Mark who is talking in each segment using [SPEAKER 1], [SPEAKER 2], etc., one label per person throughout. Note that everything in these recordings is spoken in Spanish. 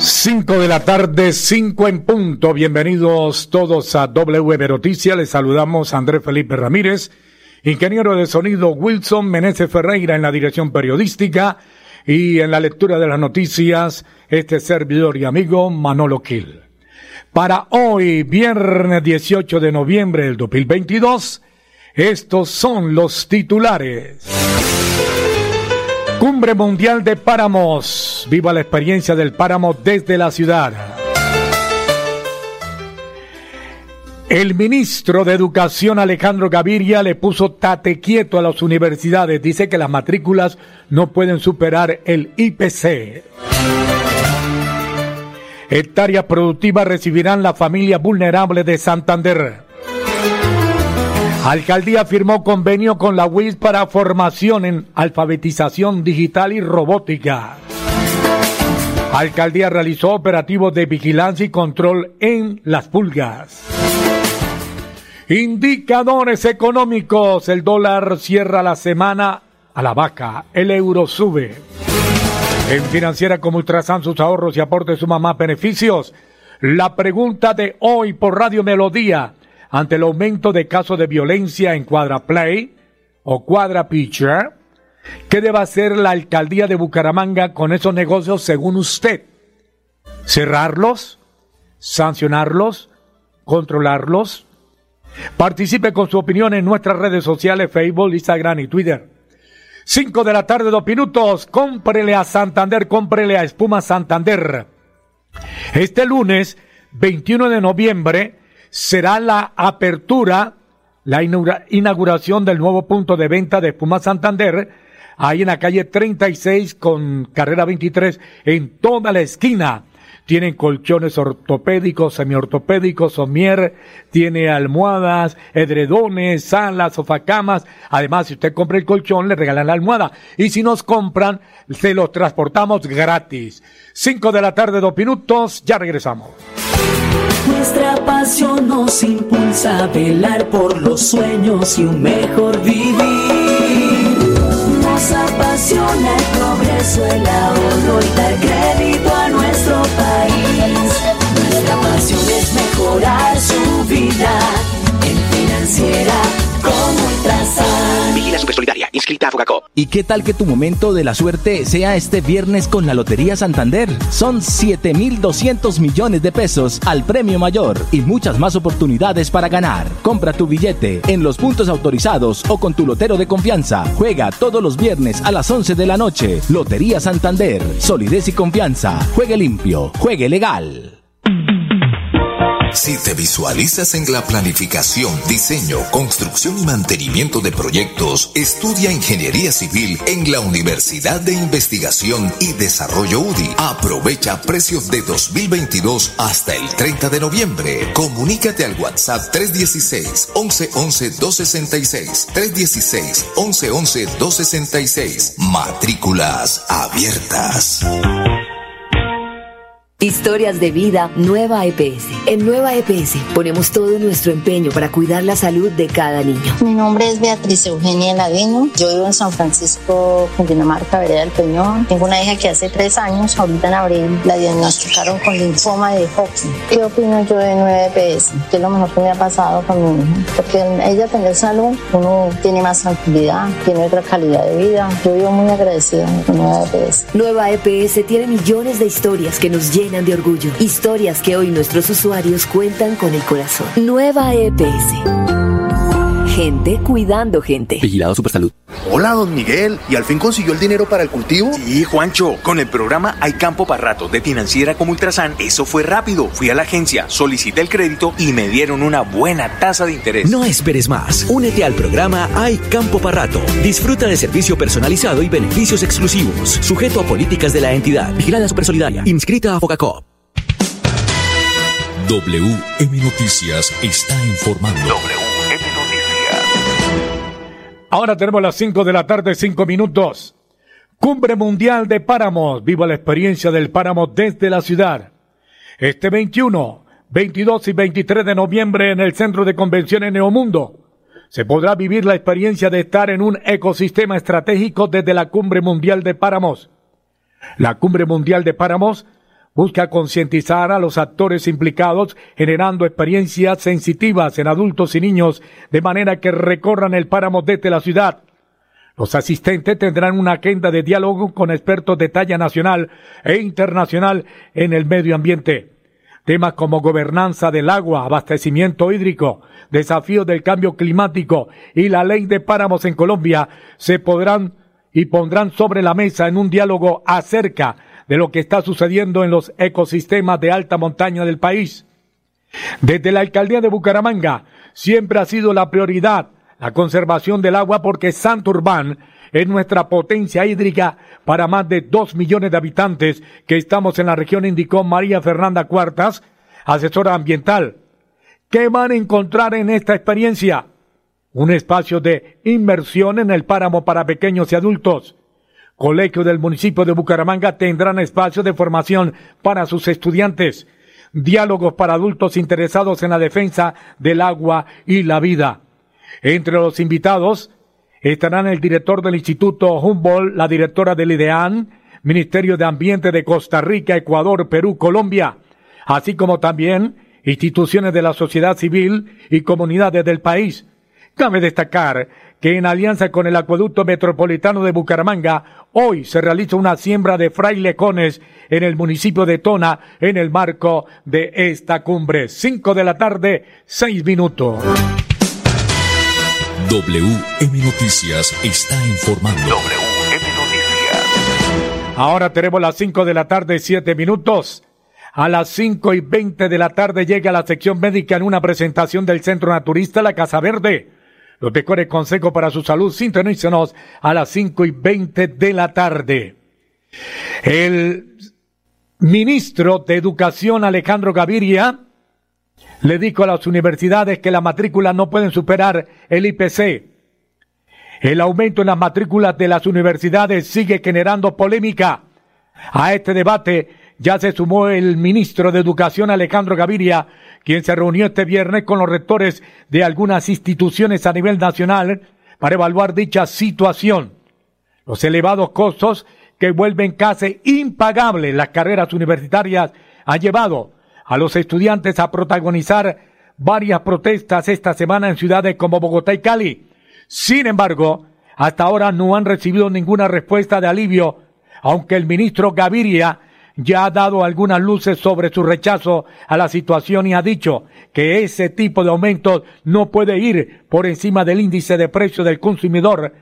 [SPEAKER 1] 5 de la tarde, 5 en punto. Bienvenidos todos a WM Noticias. Les saludamos a Andrés Felipe Ramírez, ingeniero de sonido Wilson Meneses Ferreira en la dirección periodística y en la lectura de las noticias, este servidor y amigo Manolo Kill. Para hoy, viernes 18 de noviembre del 2022, estos son los titulares. Cumbre Mundial de Páramos. Viva la experiencia del páramo desde la ciudad. El ministro de Educación Alejandro Gaviria le puso tate quieto a las universidades. Dice que las matrículas no pueden superar el IPC. Hectáreas productivas recibirán la familia vulnerable de Santander. Alcaldía firmó convenio con la UIS para formación en alfabetización digital y robótica. Alcaldía realizó operativos de vigilancia y control en las pulgas. Indicadores económicos. El dólar cierra la semana a la vaca. El euro sube. En financiera como Ultrasan sus ahorros y aportes suman más beneficios. La pregunta de hoy por Radio Melodía ante el aumento de casos de violencia en Cuadra Play o Cuadra Pitcher, ¿qué debe hacer la alcaldía de Bucaramanga con esos negocios según usted? ¿Cerrarlos? ¿Sancionarlos? ¿Controlarlos? Participe con su opinión en nuestras redes sociales, Facebook, Instagram y Twitter. 5 de la tarde, dos minutos. Cómprele a Santander, cómprele a Espuma Santander. Este lunes, 21 de noviembre, será la apertura, la inauguración del nuevo punto de venta de Espuma Santander, ahí en la calle 36 con carrera 23, en toda la esquina. Tienen colchones ortopédicos, semiortopédicos, somier, tiene almohadas, edredones, salas, sofacamas. Además, si usted compra el colchón, le regalan la almohada. Y si nos compran, se los transportamos gratis. Cinco de la tarde, dos minutos, ya regresamos.
[SPEAKER 2] Nuestra pasión nos impulsa a velar por los sueños y un mejor vivir. Nos apasiona el progreso, el ahorro y dar crédito a nuestro país. Nuestra pasión es mejorar su vida en financiera Ultrasan.
[SPEAKER 3] Vigila Solidaria, inscrita a Fogacop.
[SPEAKER 4] ¿Y qué tal que tu momento de la suerte sea este viernes con la Lotería Santander? Son 7.200 millones de pesos al premio mayor y muchas más oportunidades para ganar. Compra tu billete en los puntos autorizados o con tu lotero de confianza. Juega todos los viernes a las 11 de la noche. Lotería Santander. Solidez y confianza. Juegue limpio. Juegue legal.
[SPEAKER 5] Si te visualizas en la planificación, diseño, construcción y mantenimiento de proyectos, estudia Ingeniería Civil en la Universidad de Investigación y Desarrollo UDI. Aprovecha precios de 2022 hasta el 30 de noviembre. Comunícate al WhatsApp 316 1111 266 316 1111 266. Matrículas abiertas.
[SPEAKER 6] Historias de vida, Nueva EPS. En Nueva EPS ponemos todo nuestro empeño para cuidar la salud de cada niño.
[SPEAKER 7] Mi nombre es Beatriz Eugenia Ladino. Yo vivo en San Francisco, Cundinamarca, Vereda del Peñón. Tengo una hija que hace tres años, ahorita en abril, la diagnosticaron con linfoma de Hodgkin. ¿Qué opino yo de Nueva EPS? ¿Qué es lo mejor que me ha pasado con mi hija? Porque ella tener salud, uno tiene más tranquilidad, tiene otra calidad de vida. Yo vivo muy agradecida con Nueva EPS.
[SPEAKER 6] Nueva EPS tiene millones de historias que nos llenan de orgullo. Historias que hoy nuestros usuarios cuentan con el corazón. Nueva EPS. Gente cuidando gente.
[SPEAKER 4] Vigilado Supersalud.
[SPEAKER 8] Hola, don Miguel. ¿Y al fin consiguió el dinero para el cultivo?
[SPEAKER 9] Sí, Juancho. Con el programa Hay Campo para Rato de Financiera como Ultrasan, eso fue rápido. Fui a la agencia, solicité el crédito y me dieron una buena tasa de interés.
[SPEAKER 10] No esperes más. Únete al programa Hay Campo para Rato. Disfruta de servicio personalizado y beneficios exclusivos. Sujeto a políticas de la entidad. Vigilada Supersolidaria. Inscrita a Focacop.
[SPEAKER 11] WM Noticias está informando.
[SPEAKER 1] Ahora tenemos las 5 de la tarde, 5 minutos. Cumbre Mundial de Páramos. Viva la experiencia del páramo desde la ciudad. Este 21, 22 y 23 de noviembre en el Centro de Convenciones Neomundo se podrá vivir la experiencia de estar en un ecosistema estratégico desde la Cumbre Mundial de Páramos. La Cumbre Mundial de Páramos busca concientizar a los actores implicados generando experiencias sensitivas en adultos y niños de manera que recorran el páramo desde la ciudad. Los asistentes tendrán una agenda de diálogo con expertos de talla nacional e internacional en el medio ambiente. Temas como gobernanza del agua, abastecimiento hídrico, desafíos del cambio climático y la ley de páramos en Colombia se podrán y pondrán sobre la mesa en un diálogo acerca de lo que está sucediendo en los ecosistemas de alta montaña del país. Desde la alcaldía de Bucaramanga siempre ha sido la prioridad la conservación del agua porque Santurbán es nuestra potencia hídrica para más de dos millones de habitantes que estamos en la región, indicó María Fernanda Cuartas, asesora ambiental. ¿Qué van a encontrar en esta experiencia? Un espacio de inmersión en el páramo para pequeños y adultos, Colegio del municipio de Bucaramanga tendrán espacio de formación para sus estudiantes, diálogos para adultos interesados en la defensa del agua y la vida. Entre los invitados estarán el director del Instituto Humboldt, la directora del IDEAN, Ministerio de Ambiente de Costa Rica, Ecuador, Perú, Colombia, así como también instituciones de la sociedad civil y comunidades del país. Cabe destacar que en alianza con el Acueducto Metropolitano de Bucaramanga, hoy se realiza una siembra de frailecones en el municipio de Tona en el marco de esta cumbre. Cinco de la tarde, seis minutos.
[SPEAKER 11] WM Noticias está informando.
[SPEAKER 3] WM Noticias.
[SPEAKER 1] Ahora tenemos las cinco de la tarde, siete minutos. A las cinco y veinte de la tarde llega la sección médica en una presentación del Centro Naturista La Casa Verde los mejores consejos para su salud, sintonícenos a las 5 y 20 de la tarde. El ministro de Educación, Alejandro Gaviria, le dijo a las universidades que las matrículas no pueden superar el IPC. El aumento en las matrículas de las universidades sigue generando polémica. A este debate ya se sumó el ministro de Educación Alejandro Gaviria, quien se reunió este viernes con los rectores de algunas instituciones a nivel nacional para evaluar dicha situación. Los elevados costos que vuelven casi impagables las carreras universitarias han llevado a los estudiantes a protagonizar varias protestas esta semana en ciudades como Bogotá y Cali. Sin embargo, hasta ahora no han recibido ninguna respuesta de alivio, aunque el ministro Gaviria ya ha dado algunas luces sobre su rechazo a la situación y ha dicho que ese tipo de aumentos no puede ir por encima del índice de precio del consumidor.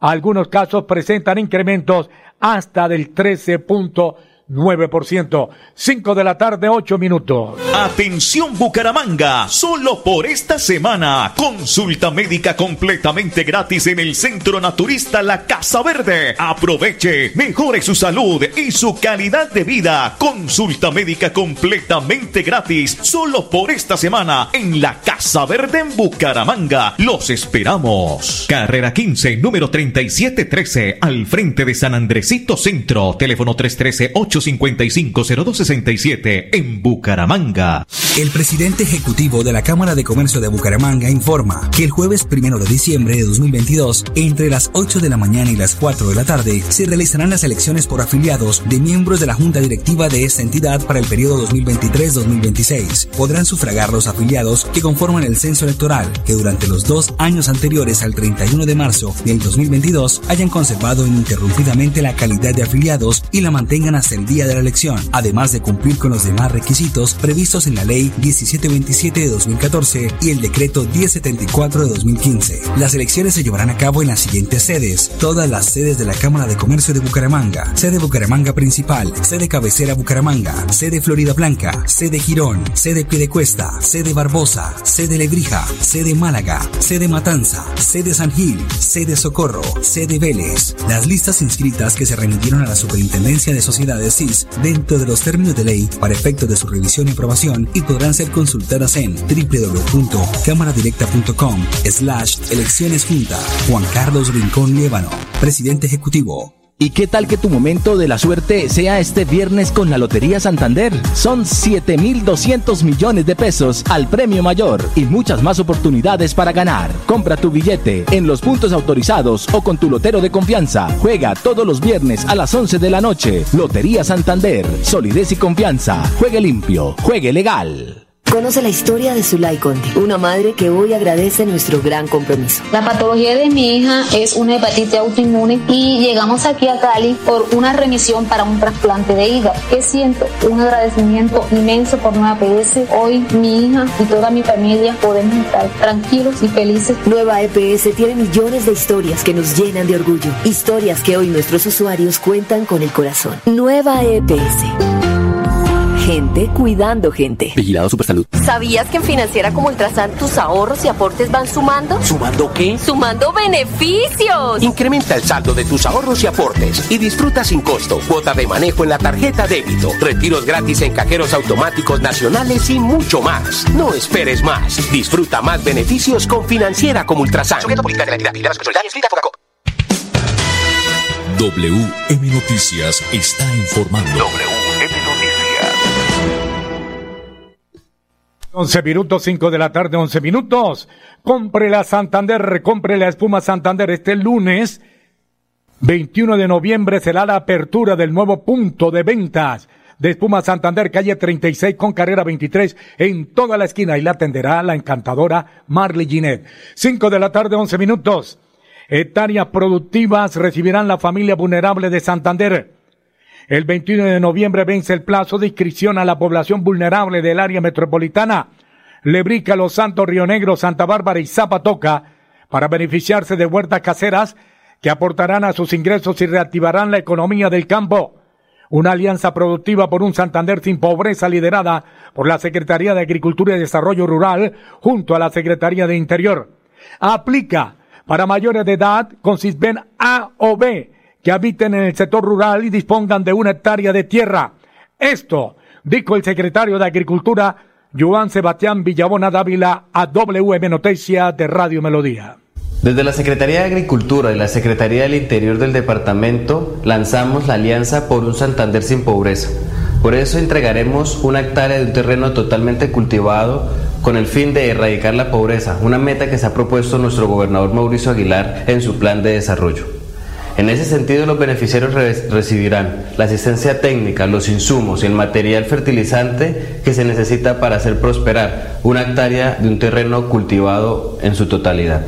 [SPEAKER 1] Algunos casos presentan incrementos hasta del 13.9%. 9%. 5 de la tarde, 8 minutos.
[SPEAKER 12] Atención Bucaramanga, solo por esta semana, consulta médica completamente gratis en el Centro Naturista La Casa Verde. Aproveche, mejore su salud y su calidad de vida. Consulta médica completamente gratis, solo por esta semana en La Casa Verde en Bucaramanga. Los esperamos. Carrera 15, número 3713, al frente de San Andresito Centro, teléfono 313 8 855-0267 en Bucaramanga.
[SPEAKER 13] El presidente ejecutivo de la Cámara de Comercio de Bucaramanga informa que el jueves primero de diciembre de 2022, entre las 8 de la mañana y las 4 de la tarde, se realizarán las elecciones por afiliados de miembros de la Junta Directiva de esta entidad para el periodo 2023-2026. Podrán sufragar los afiliados que conforman el censo electoral, que durante los dos años anteriores al 31 de marzo del 2022 hayan conservado ininterrumpidamente la calidad de afiliados y la mantengan hasta el día de la elección, además de cumplir con los demás requisitos previstos en la Ley 1727 de 2014 y el Decreto 1074 de 2015. Las elecciones se llevarán a cabo en las siguientes sedes, todas las sedes de la Cámara de Comercio de Bucaramanga, sede Bucaramanga Principal, sede Cabecera Bucaramanga, sede Florida Blanca, sede Girón, sede Piedecuesta, sede Barbosa, sede Lebrija, sede Málaga, sede Matanza, sede San Gil, sede Socorro, sede Vélez. Las listas inscritas que se remitieron a la Superintendencia de Sociedades Dentro de los términos de ley para efectos de su revisión y aprobación y podrán ser consultadas en www.cámaradirecta.com slash elecciones junta. Juan Carlos Rincón Líbano, presidente ejecutivo.
[SPEAKER 4] ¿Y qué tal que tu momento de la suerte sea este viernes con la Lotería Santander? Son 7.200 millones de pesos al premio mayor y muchas más oportunidades para ganar. Compra tu billete en los puntos autorizados o con tu lotero de confianza. Juega todos los viernes a las 11 de la noche. Lotería Santander. Solidez y confianza. Juegue limpio. Juegue legal.
[SPEAKER 6] Conoce la historia de Zulay Conde, una madre que hoy agradece nuestro gran compromiso.
[SPEAKER 14] La patología de mi hija es una hepatitis autoinmune y llegamos aquí a Cali por una remisión para un trasplante de hígado. Que siento un agradecimiento inmenso por Nueva EPS. Hoy mi hija y toda mi familia podemos estar tranquilos y felices.
[SPEAKER 6] Nueva EPS tiene millones de historias que nos llenan de orgullo. Historias que hoy nuestros usuarios cuentan con el corazón. Nueva EPS Gente cuidando gente.
[SPEAKER 15] Vigilado Supersalud.
[SPEAKER 16] ¿Sabías que en Financiera como Ultrasan tus ahorros y aportes van sumando?
[SPEAKER 15] ¿Sumando qué?
[SPEAKER 16] ¡Sumando beneficios!
[SPEAKER 15] Incrementa el saldo de tus ahorros y aportes y disfruta sin costo cuota de manejo en la tarjeta débito, retiros gratis en cajeros automáticos nacionales y mucho más. No esperes más. Disfruta más beneficios con Financiera como Ultrasan.
[SPEAKER 11] WM Noticias está informando.
[SPEAKER 3] WM
[SPEAKER 1] 11 minutos, 5 de la tarde, 11 minutos. Compre la Santander, compre la espuma Santander este lunes. 21 de noviembre será la apertura del nuevo punto de ventas de Espuma Santander, calle 36 con carrera 23 en toda la esquina y la atenderá la encantadora Marley Ginet. 5 de la tarde, 11 minutos. Hectáreas productivas recibirán la familia vulnerable de Santander. El 21 de noviembre vence el plazo de inscripción a la población vulnerable del área metropolitana. Lebrica, Los Santos, Río Negro, Santa Bárbara y Zapatoca para beneficiarse de huertas caseras que aportarán a sus ingresos y reactivarán la economía del campo. Una alianza productiva por un Santander sin pobreza liderada por la Secretaría de Agricultura y Desarrollo Rural junto a la Secretaría de Interior. Aplica para mayores de edad con CISBEN A o B que habiten en el sector rural y dispongan de una hectárea de tierra. Esto, dijo el secretario de Agricultura, Joan Sebastián Villabona Dávila, a WM Noticias de Radio Melodía.
[SPEAKER 17] Desde la Secretaría de Agricultura y la Secretaría del Interior del Departamento lanzamos la Alianza por un Santander sin Pobreza. Por eso entregaremos una hectárea de un terreno totalmente cultivado con el fin de erradicar la pobreza, una meta que se ha propuesto nuestro gobernador Mauricio Aguilar en su plan de desarrollo. En ese sentido, los beneficiarios recibirán la asistencia técnica, los insumos y el material fertilizante que se necesita para hacer prosperar una hectárea de un terreno cultivado en su totalidad.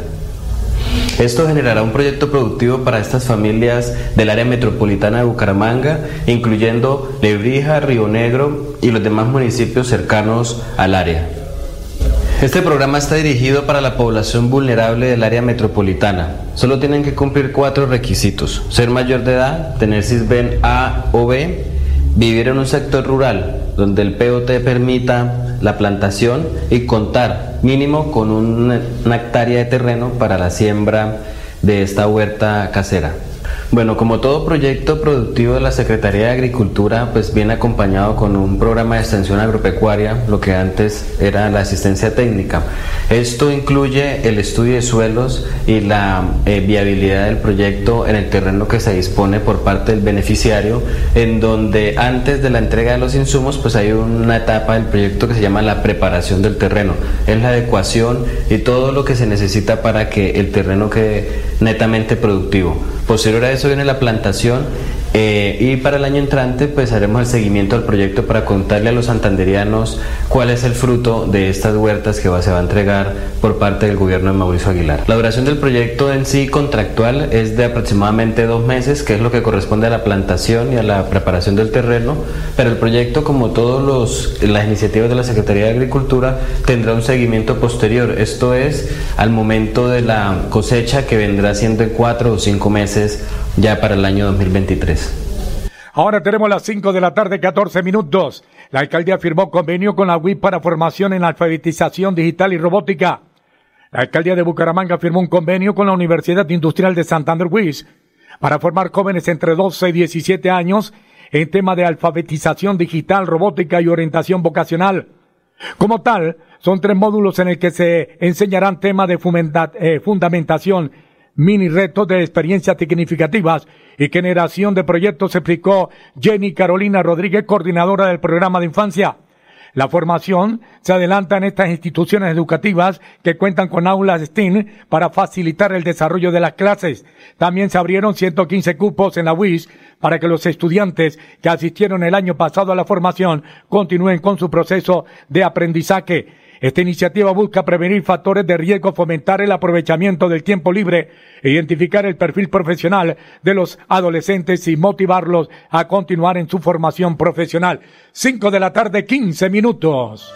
[SPEAKER 17] Esto generará un proyecto productivo para estas familias del área metropolitana de Bucaramanga, incluyendo Lebrija, Río Negro y los demás municipios cercanos al área. Este programa está dirigido para la población vulnerable del área metropolitana. Solo tienen que cumplir cuatro requisitos. Ser mayor de edad, tener CISBEN A o B, vivir en un sector rural donde el POT permita la plantación y contar mínimo con una, hectárea de terreno para la siembra de esta huerta casera. Bueno, como todo proyecto productivo de la Secretaría de Agricultura, pues viene acompañado con un programa de extensión agropecuaria, lo que antes era la asistencia técnica. Esto incluye el estudio de suelos y la eh, viabilidad del proyecto en el terreno que se dispone por parte del beneficiario, en donde antes de la entrega de los insumos, pues hay una etapa del proyecto que se llama la preparación del terreno. Es la adecuación y todo lo que se necesita para que el terreno quede netamente productivo. Posterior a eso viene la plantación eh, y para el año entrante pues haremos el seguimiento al proyecto para contarle a los santanderianos cuál es el fruto de estas huertas que se va a entregar por parte del gobierno de Mauricio Aguilar. La duración del proyecto en sí contractual es de aproximadamente dos meses, que es lo que corresponde a la plantación y a la preparación del terreno, pero el proyecto como todas las iniciativas de la Secretaría de Agricultura tendrá un seguimiento posterior, esto es al momento de la cosecha que vendrá siendo en cuatro o cinco meses ya para el año 2023.
[SPEAKER 1] Ahora tenemos las 5 de la tarde, 14 minutos. La alcaldía firmó convenio con la UIP para formación en alfabetización digital y robótica. La alcaldía de Bucaramanga firmó un convenio con la Universidad Industrial de Santander WIS para formar jóvenes entre 12 y 17 años en tema de alfabetización digital, robótica y orientación vocacional. Como tal, son tres módulos en el que se enseñarán temas de eh, fundamentación, mini retos de experiencias significativas y generación de proyectos, explicó Jenny Carolina Rodríguez, coordinadora del programa de infancia. La formación se adelanta en estas instituciones educativas que cuentan con aulas STEAM para facilitar el desarrollo de las clases. También se abrieron 115 cupos en la UIS para que los estudiantes que asistieron el año pasado a la formación continúen con su proceso de aprendizaje. Esta iniciativa busca prevenir factores de riesgo, fomentar el aprovechamiento del tiempo libre, e identificar el perfil profesional de los adolescentes y motivarlos a continuar en su formación profesional. 5 de la tarde, 15 minutos.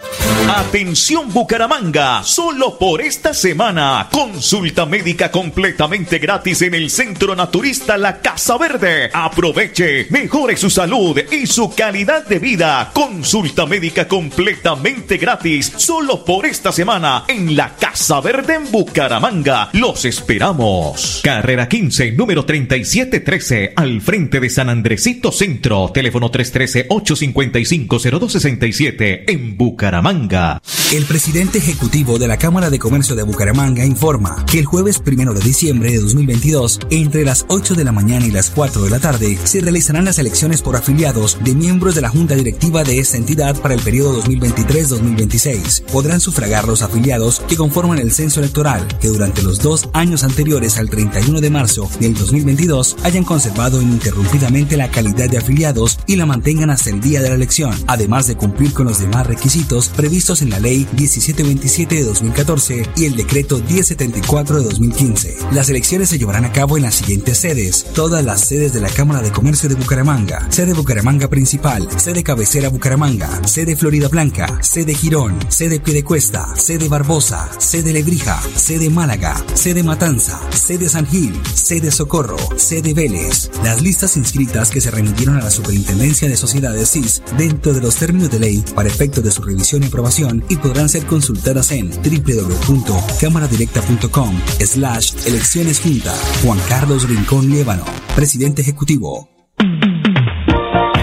[SPEAKER 12] Atención Bucaramanga, solo por esta semana, consulta médica completamente gratis en el Centro Naturista La Casa Verde. Aproveche, mejore su salud y su calidad de vida. Consulta médica completamente gratis, solo por esta semana en La Casa Verde en Bucaramanga. Los esperamos. Carrera 15, número 3713, al frente de San Andresito Centro, teléfono 313 855 50267 en Bucaramanga.
[SPEAKER 13] El presidente ejecutivo de la Cámara de Comercio de Bucaramanga informa que el jueves primero de diciembre de 2022, entre las 8 de la mañana y las 4 de la tarde, se realizarán las elecciones por afiliados de miembros de la Junta Directiva de esta entidad para el periodo 2023-2026. Podrán sufragar los afiliados que conforman el censo electoral, que durante los dos años anteriores al 31 de marzo del 2022 hayan conservado ininterrumpidamente la calidad de afiliados y la mantengan hasta el día de la elección además de cumplir con los demás requisitos previstos en la Ley 1727 de 2014 y el Decreto 1074 de 2015. Las elecciones se llevarán a cabo en las siguientes sedes, todas las sedes de la Cámara de Comercio de Bucaramanga, sede Bucaramanga Principal, sede Cabecera Bucaramanga, sede Florida Blanca, sede Girón, sede Piedecuesta, sede Barbosa, sede Lebrija, sede Málaga, sede Matanza, sede San Gil, sede Socorro, sede Vélez. Las listas inscritas que se remitieron a la Superintendencia de Sociedades CIS dentro de los términos de ley para efectos de su revisión y aprobación y podrán ser consultadas en www.cámaradirecta.com slash elecciones junta. Juan Carlos Rincón Liébano, presidente ejecutivo.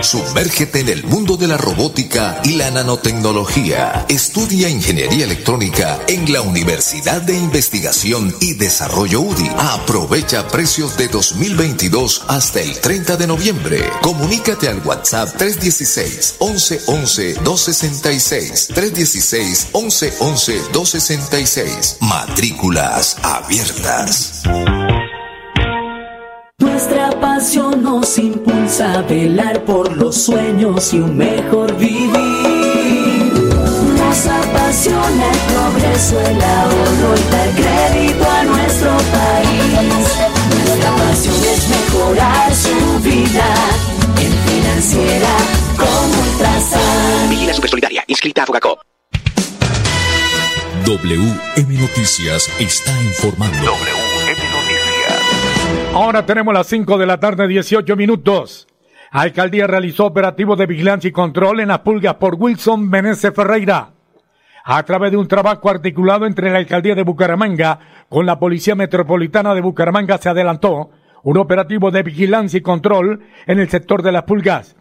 [SPEAKER 5] Sumérgete en el mundo de la robótica y la nanotecnología. Estudia ingeniería electrónica en la Universidad de Investigación y Desarrollo UDI. Aprovecha precios de 2022 hasta el 30 de noviembre. Comunícate al WhatsApp 316 1111 266 316 1111 266. Matrículas abiertas.
[SPEAKER 2] A velar por los sueños y un mejor vivir. Nos apasiona el progreso, el ahorro y dar crédito a nuestro país. Nuestra pasión es mejorar su vida en financiera como Ultrasan.
[SPEAKER 10] Vigila Supersolidaria, inscrita a Fogacop.
[SPEAKER 11] WM Noticias está informando.
[SPEAKER 1] Ahora tenemos las 5 de la tarde, 18 minutos. Alcaldía realizó operativo de vigilancia y control en las pulgas por Wilson Meneses Ferreira. A través de un trabajo articulado entre la Alcaldía de Bucaramanga con la Policía Metropolitana de Bucaramanga se adelantó un operativo de vigilancia y control en el sector de las pulgas.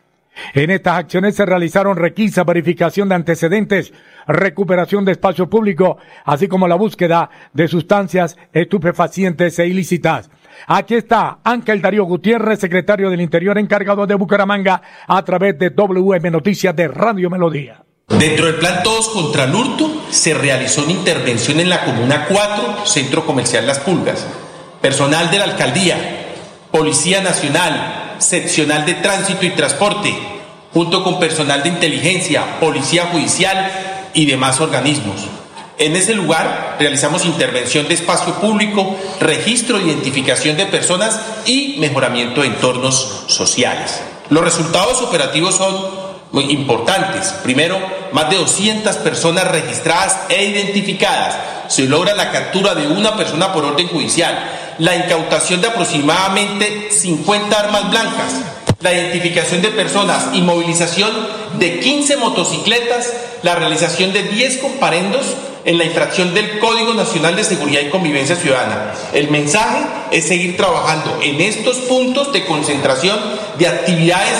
[SPEAKER 1] En estas acciones se realizaron requisa, verificación de antecedentes, recuperación de espacio público, así como la búsqueda de sustancias estupefacientes e ilícitas. Aquí está Ángel Darío Gutiérrez, secretario del Interior encargado de Bucaramanga, a través de WM Noticias de Radio Melodía.
[SPEAKER 18] Dentro del plan Todos contra el Hurto se realizó una intervención en la Comuna 4, Centro Comercial Las Pulgas. Personal de la Alcaldía, Policía Nacional, Seccional de Tránsito y Transporte, junto con personal de inteligencia, Policía Judicial y demás organismos. En ese lugar realizamos intervención de espacio público, registro identificación de personas y mejoramiento de entornos sociales. Los resultados operativos son muy importantes. Primero, más de 200 personas registradas e identificadas. Se logra la captura de una persona por orden judicial, la incautación de aproximadamente 50 armas blancas, la identificación de personas y movilización de 15 motocicletas, la realización de 10 comparendos en la infracción del Código Nacional de Seguridad y Convivencia Ciudadana. El mensaje es seguir trabajando en estos puntos de concentración de actividades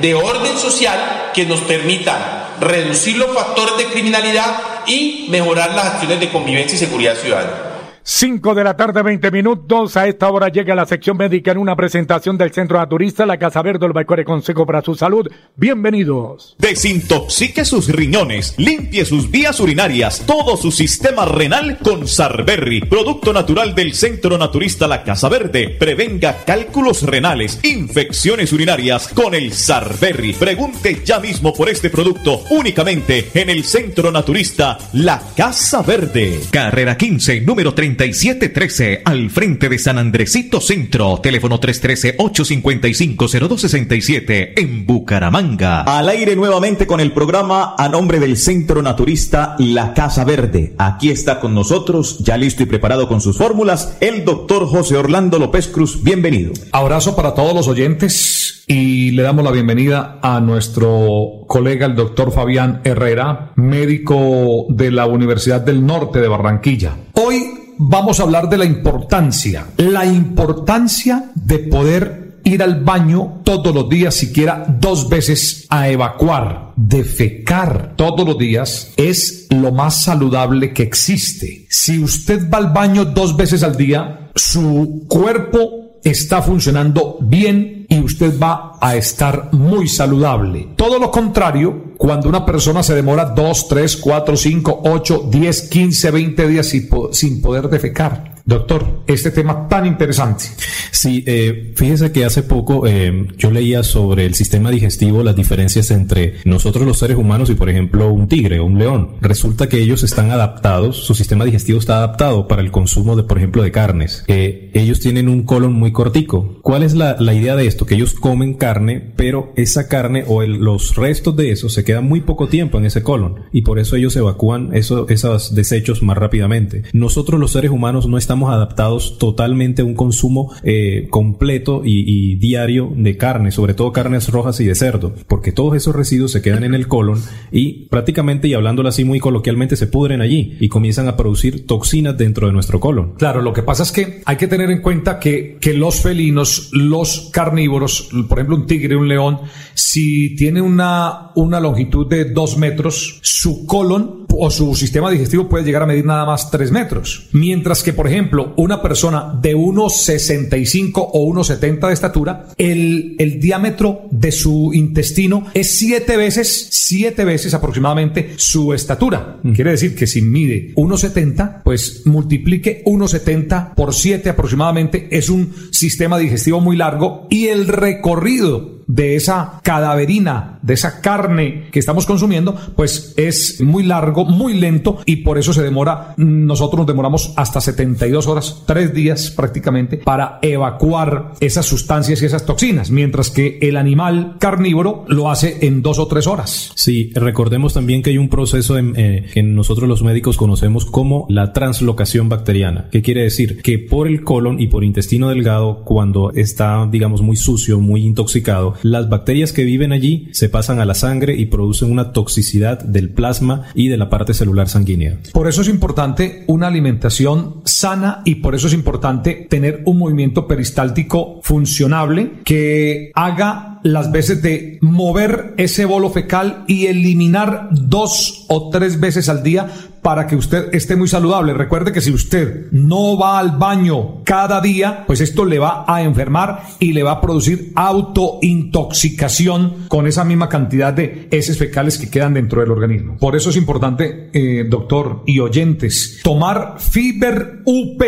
[SPEAKER 18] de orden social que nos permitan reducir los factores de criminalidad y mejorar las acciones de convivencia y seguridad ciudadana.
[SPEAKER 1] 5 de la tarde, 20 minutos. A esta hora llega la sección médica en una presentación del Centro Naturista, la Casa Verde, el Balcore Consejo para su Salud. Bienvenidos.
[SPEAKER 12] Desintoxique sus riñones, limpie sus vías urinarias, todo su sistema renal con Sarberry, producto natural del Centro Naturista La Casa Verde. Prevenga cálculos renales, infecciones urinarias con el Sarberry. Pregunte ya mismo por este producto únicamente en el Centro Naturista La Casa Verde. Carrera 15, número 30 3713 al frente de San Andresito Centro, teléfono 313-855-0267 en Bucaramanga.
[SPEAKER 19] Al aire nuevamente con el programa a nombre del Centro Naturista La Casa Verde. Aquí está con nosotros, ya listo y preparado con sus fórmulas, el doctor José Orlando López Cruz. Bienvenido.
[SPEAKER 20] Abrazo para todos los oyentes y le damos la bienvenida a nuestro colega, el doctor Fabián Herrera, médico de la Universidad del Norte de Barranquilla. Hoy vamos a hablar de la importancia, la importancia de poder ir al baño todos los días, siquiera dos veces a evacuar. Defecar todos los días es lo más saludable que existe. Si usted va al baño dos veces al día, su cuerpo está funcionando bien y usted va a estar muy saludable. Todo lo contrario, cuando una persona se demora 2, 3, 4, 5, 8, 10, 15, 20 días sin poder defecar. Doctor, este tema tan interesante.
[SPEAKER 21] Sí, eh, fíjese que hace poco eh, yo leía sobre el sistema digestivo, las diferencias entre nosotros los seres humanos y, por ejemplo, un tigre o un león. Resulta que ellos están adaptados, su sistema digestivo está adaptado para el consumo de, por ejemplo, de carnes. Eh, ellos tienen un colon muy cortico. ¿Cuál es la, la idea de esto? Que ellos comen carne, pero esa carne o los restos de eso se quedan muy poco tiempo en ese colon y por eso ellos evacúan eso, esos desechos más rápidamente. Nosotros los seres humanos no estamos adaptados totalmente a un consumo eh, completo y, diario de carne, sobre todo carnes rojas y de cerdo, porque todos esos residuos se quedan en el colon y prácticamente, y hablándolo así muy coloquialmente, se pudren allí y comienzan a producir toxinas dentro de nuestro colon.
[SPEAKER 20] Claro, lo que pasa es que hay que tener en cuenta que, que los felinos, los carnívoros, por ejemplo un tigre, un león, si tiene una, una longitud de dos metros, su colon o su sistema digestivo puede llegar a medir nada más 3 metros. Mientras que, por ejemplo, una persona de 1,65 o 1,70 de estatura, el, el diámetro de su intestino es 7 veces, 7 veces aproximadamente su estatura. Mm. Quiere decir que si mide 1,70, pues multiplique 1,70 por 7 aproximadamente. Es un sistema digestivo muy largo y el recorrido de esa cadaverina, de esa carne que estamos consumiendo, pues es muy largo, muy lento y por eso se demora, nosotros nos demoramos hasta 72 horas, tres días prácticamente, para evacuar esas sustancias y esas toxinas, mientras que el animal carnívoro lo hace en dos o tres horas.
[SPEAKER 21] Sí, recordemos también que hay un proceso en, eh, que nosotros los médicos conocemos como la translocación bacteriana. ¿Qué quiere decir? Que por el colon y por intestino delgado, cuando está, digamos, muy sucio, muy intoxicado, las bacterias que viven allí se pasan a la sangre y producen una toxicidad del plasma y de la parte celular sanguínea.
[SPEAKER 20] Por eso es importante una alimentación sana y por eso es importante tener un movimiento peristáltico funcionable que haga las veces de mover ese bolo fecal y eliminar dos o tres veces al día para que usted esté muy saludable. Recuerde que si usted no va al baño cada día, pues esto le va a enfermar y le va a producir autointoxicación con esa misma cantidad de heces fecales que quedan dentro del organismo. Por eso es importante, eh, doctor y oyentes, tomar Fiber UP.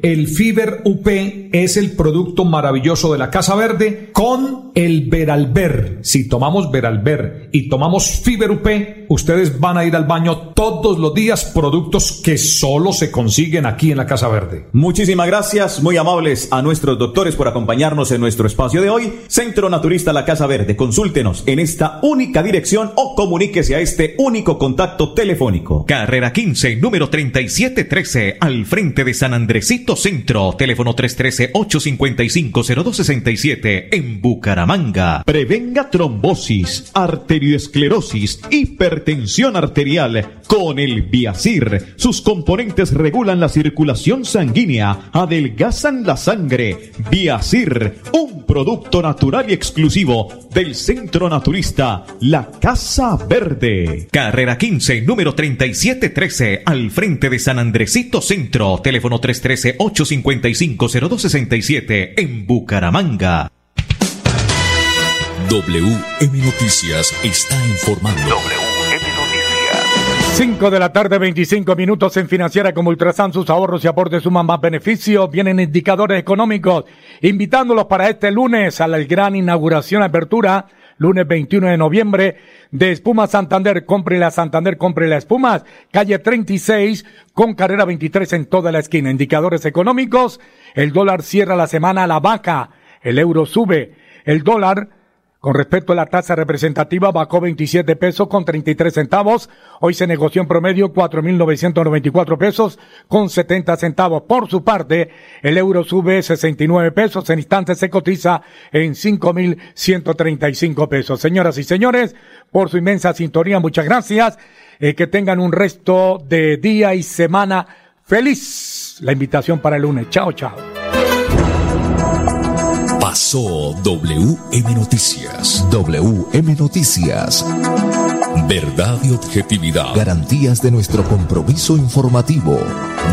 [SPEAKER 20] El Fiber UP es el producto maravilloso de la Casa Verde con el Veralber. Si tomamos Veralber y tomamos Fiber UP, ustedes van a ir al baño todos los días productos que solo se consiguen aquí en la Casa Verde.
[SPEAKER 19] Muchísimas gracias, muy amables a nuestros doctores por acompañarnos en nuestro espacio de hoy. Centro Naturista La Casa Verde, consúltenos en esta única dirección o comuníquese a este único contacto telefónico.
[SPEAKER 12] Carrera 15, número 3713, al frente de San Andresito Centro, teléfono 313-855-0267 en Bucaramanga. Prevenga trombosis, arterioesclerosis, hipertensión arterial con el Viacir. Sus componentes regulan la circulación sanguínea, adelgazan la sangre. Viacir, un producto natural y exclusivo del Centro Naturista La Casa Verde. Carrera 15, número 3713, al frente de San Andresito Centro. Teléfono 313-855-0267 en Bucaramanga.
[SPEAKER 11] WM Noticias está informando.
[SPEAKER 1] 5 de la tarde, 25 minutos en Financiera como Ultrasan. Sus ahorros y aportes suman más beneficios. Vienen indicadores económicos. Invitándolos para este lunes a la gran inauguración, apertura, lunes 21 de noviembre, de Espuma Santander. Compre la Santander, compre la Espumas. Calle 36 con carrera 23 en toda la esquina. Indicadores económicos. El dólar cierra la semana a la baja. El euro sube. El dólar con respecto a la tasa representativa, bajó 27 pesos con 33 centavos. Hoy se negoció en promedio 4.994 pesos con 70 centavos. Por su parte, el euro sube 69 pesos. En instantes se cotiza en 5.135 pesos. Señoras y señores, por su inmensa sintonía, muchas gracias. Eh, que tengan un resto de día y semana feliz. La invitación para el lunes. Chao, chao.
[SPEAKER 11] Pasó WM Noticias.
[SPEAKER 5] WM Noticias.
[SPEAKER 11] Verdad y objetividad.
[SPEAKER 5] Garantías de nuestro compromiso informativo.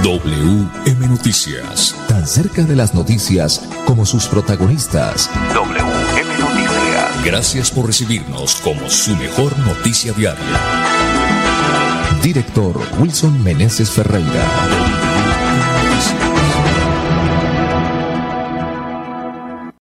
[SPEAKER 11] WM Noticias.
[SPEAKER 5] Tan cerca de las noticias como sus protagonistas.
[SPEAKER 3] WM Noticias.
[SPEAKER 11] Gracias por recibirnos como su mejor noticia diaria.
[SPEAKER 5] Director Wilson Meneses Ferreira.